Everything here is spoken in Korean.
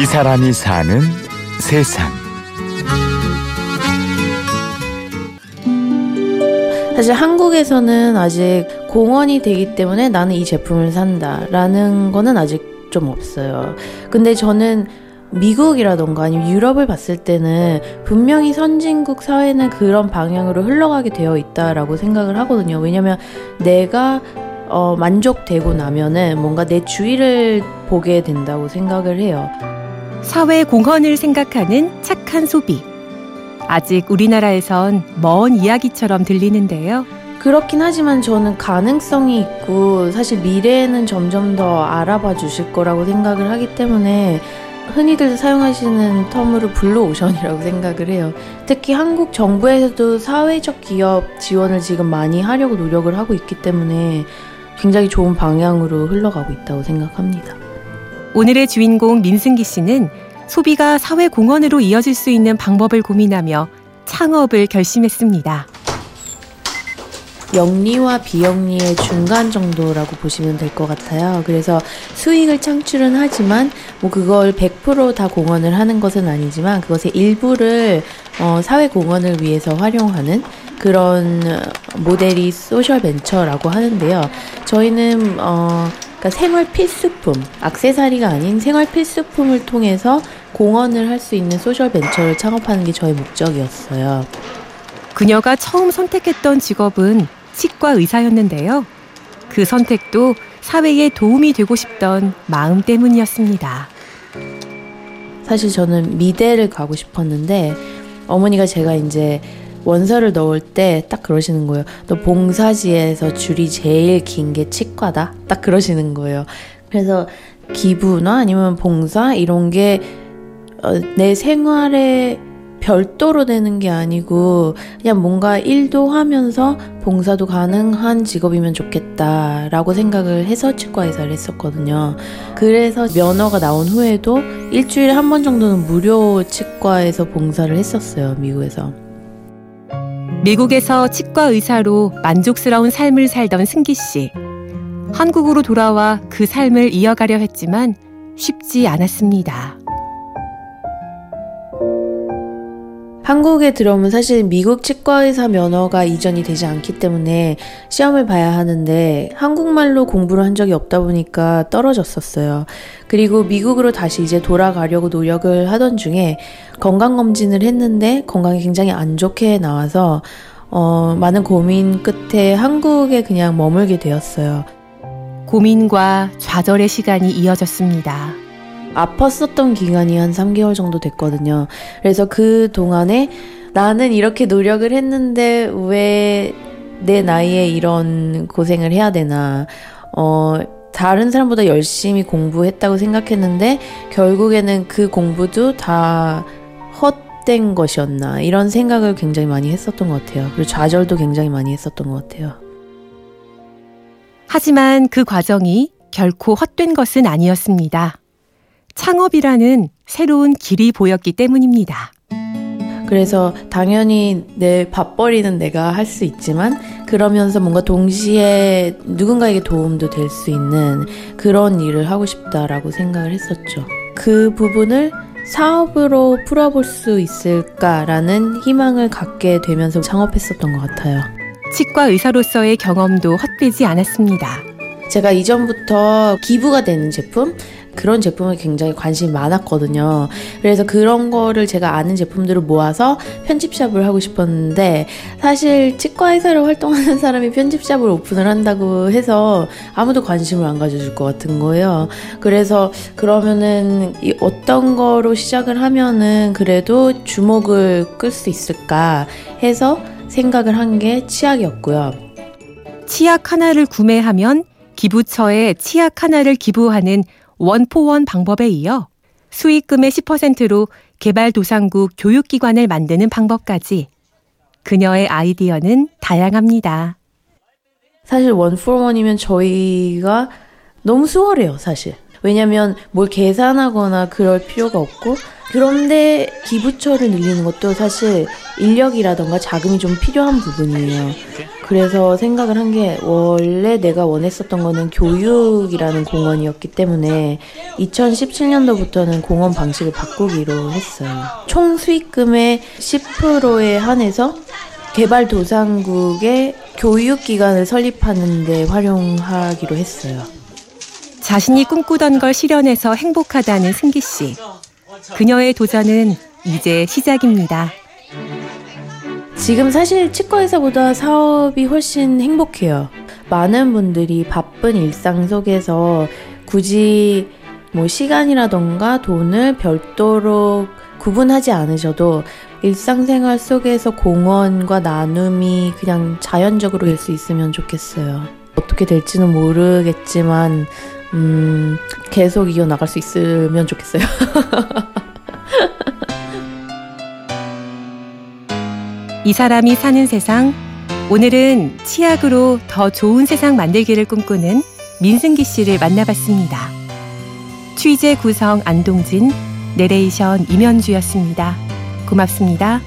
이 사람이 사는 세상. 사실 한국에서는 아직 공원이 되기 때문에 나는 이 제품을 산다라는 거는 아직 좀 없어요. 근데 저는 미국이라던가 아니면 유럽을 봤을 때는 분명히 선진국 사회는 그런 방향으로 흘러가게 되어 있다라고 생각을 하거든요. 왜냐면 내가 어, 만족되고 나면은 뭔가 내 주위를 보게 된다고 생각을 해요. 사회 공헌을 생각하는 착한 소비. 아직 우리나라에선 먼 이야기처럼 들리는데요. 그렇긴 하지만 저는 가능성이 있고 사실 미래에는 점점 더 알아봐 주실 거라고 생각을 하기 때문에 흔히들 사용하시는 term으로 블루오션이라고 생각을 해요. 특히 한국 정부에서도 사회적 기업 지원을 지금 많이 하려고 노력을 하고 있기 때문에 굉장히 좋은 방향으로 흘러가고 있다고 생각합니다. 오늘의 주인공 민승기 씨는 소비가 사회 공헌으로 이어질 수 있는 방법을 고민하며 창업을 결심했습니다. 영리와 비영리의 중간 정도라고 보시면 될 것 같아요. 그래서 수익을 창출은 하지만 뭐 그걸 100%다 공헌을 하는 것은 아니지만 그것의 일부를 어, 사회 공헌을 위해서 활용하는 그런 모델이 소셜 벤처라고 하는데요. 저희는 어, 그러니까 생활 필수품, 악세사리가 아닌 생활 필수품을 통해서 공헌을 할 수 있는 소셜 벤처를 창업하는 게 저의 목적이었어요. 그녀가 처음 선택했던 직업은 치과 의사였는데요. 그 선택도 사회에 도움이 되고 싶던 마음 때문이었습니다. 사실 저는 미대를 가고 싶었는데 어머니가 제가 이제 원서를 넣을 때 딱 그러시는 거예요. 너 봉사지에서 줄이 제일 긴 게 치과다. 딱 그러시는 거예요. 그래서 기부나 아니면 봉사 이런 게내 어, 생활에 별도로 되는 게 아니고 그냥 뭔가 일도 하면서 봉사도 가능한 직업이면 좋겠다라고 생각을 해서 치과 의사를 했었거든요. 그래서 면허가 나온 후에도 일주일에 한 번 정도는 무료 치과에서 봉사를 했었어요, 미국에서. 미국에서 치과 의사로 만족스러운 삶을 살던 승기 씨. 한국으로 돌아와 그 삶을 이어가려 했지만 쉽지 않았습니다. 한국에 들어오면 사실 미국 치과의사 면허가 이전이 되지 않기 때문에 시험을 봐야 하는데 한국말로 공부를 한 적이 없다 보니까 떨어졌었어요. 그리고 미국으로 다시 이제 돌아가려고 노력을 하던 중에 건강검진을 했는데 건강이 굉장히 안 좋게 나와서 어, 많은 고민 끝에 한국에 그냥 머물게 되었어요. 고민과 좌절의 시간이 이어졌습니다. 아팠었던 기간이 한 3개월 정도 됐거든요. 그래서 그 동안에 나는 이렇게 노력을 했는데 왜 내 나이에 이런 고생을 해야 되나. 어, 다른 사람보다 열심히 공부했다고 생각했는데 결국에는 그 공부도 다 헛된 것이었나. 이런 생각을 굉장히 많이 했었던 것 같아요. 그리고 좌절도 굉장히 많이 했었던 것 같아요. 하지만 그 과정이 결코 헛된 것은 아니었습니다. 창업이라는 새로운 길이 보였기 때문입니다. 그래서 당연히 내 밥벌이는 내가 할 수 있지만 그러면서 뭔가 동시에 누군가에게 도움도 될 수 있는 그런 일을 하고 싶다라고 생각을 했었죠. 그 부분을 사업으로 풀어볼 수 있을까라는 희망을 갖게 되면서 창업했었던 것 같아요. 치과 의사로서의 경험도 헛되지 않았습니다. 제가 이전부터 기부가 되는 제품, 그런 제품에 굉장히 관심이 많았거든요. 그래서 그런 거를 제가 아는 제품들을 모아서 편집샵을 하고 싶었는데 사실 치과 회사로 활동하는 사람이 편집샵을 오픈을 한다고 해서 아무도 관심을 안 가져줄 것 같은 거예요. 그래서 그러면은 어떤 거로 시작을 하면은 그래도 주목을 끌 수 있을까 해서 생각을 한 게 치약이었고요. 치약 하나를 구매하면 기부처에 치약 하나를 기부하는 원포원 방법에 이어 수익금의 10%로 개발도상국 교육기관을 만드는 방법까지 그녀의 아이디어는 다양합니다. 사실 원포원이면 저희가 너무 수월해요, 사실. 왜냐면 뭘 계산하거나 그럴 필요가 없고 그런데 기부처를 늘리는 것도 사실 인력이라던가 자금이 좀 필요한 부분이에요. 그래서 생각을 한 게 원래 내가 원했었던 거는 교육이라는 공원이었기 때문에 2017년도부터는 공원 방식을 바꾸기로 했어요. 총 수익금의 10%에 한해서 개발도상국의 교육기관을 설립하는 데 활용하기로 했어요. 자신이 꿈꾸던 걸 실현해서 행복하다는 승기 씨. 그녀의 도전은 이제 시작입니다. 지금 사실 치과의사보다 사업이 훨씬 행복해요. 많은 분들이 바쁜 일상 속에서 굳이 뭐 시간이라던가 돈을 별도로 구분하지 않으셔도 일상생활 속에서 공원과 나눔이 그냥 자연적으로 될 수 있으면 좋겠어요. 어떻게 될지는 모르겠지만, 음, 계속 이어나갈 수 있으면 좋겠어요. 이 사람이 사는 세상. 오늘은 치약으로 더 좋은 세상 만들기를 꿈꾸는 민승기 씨를 만나봤습니다. 취재 구성 안동진, 내레이션 임현주였습니다. 고맙습니다.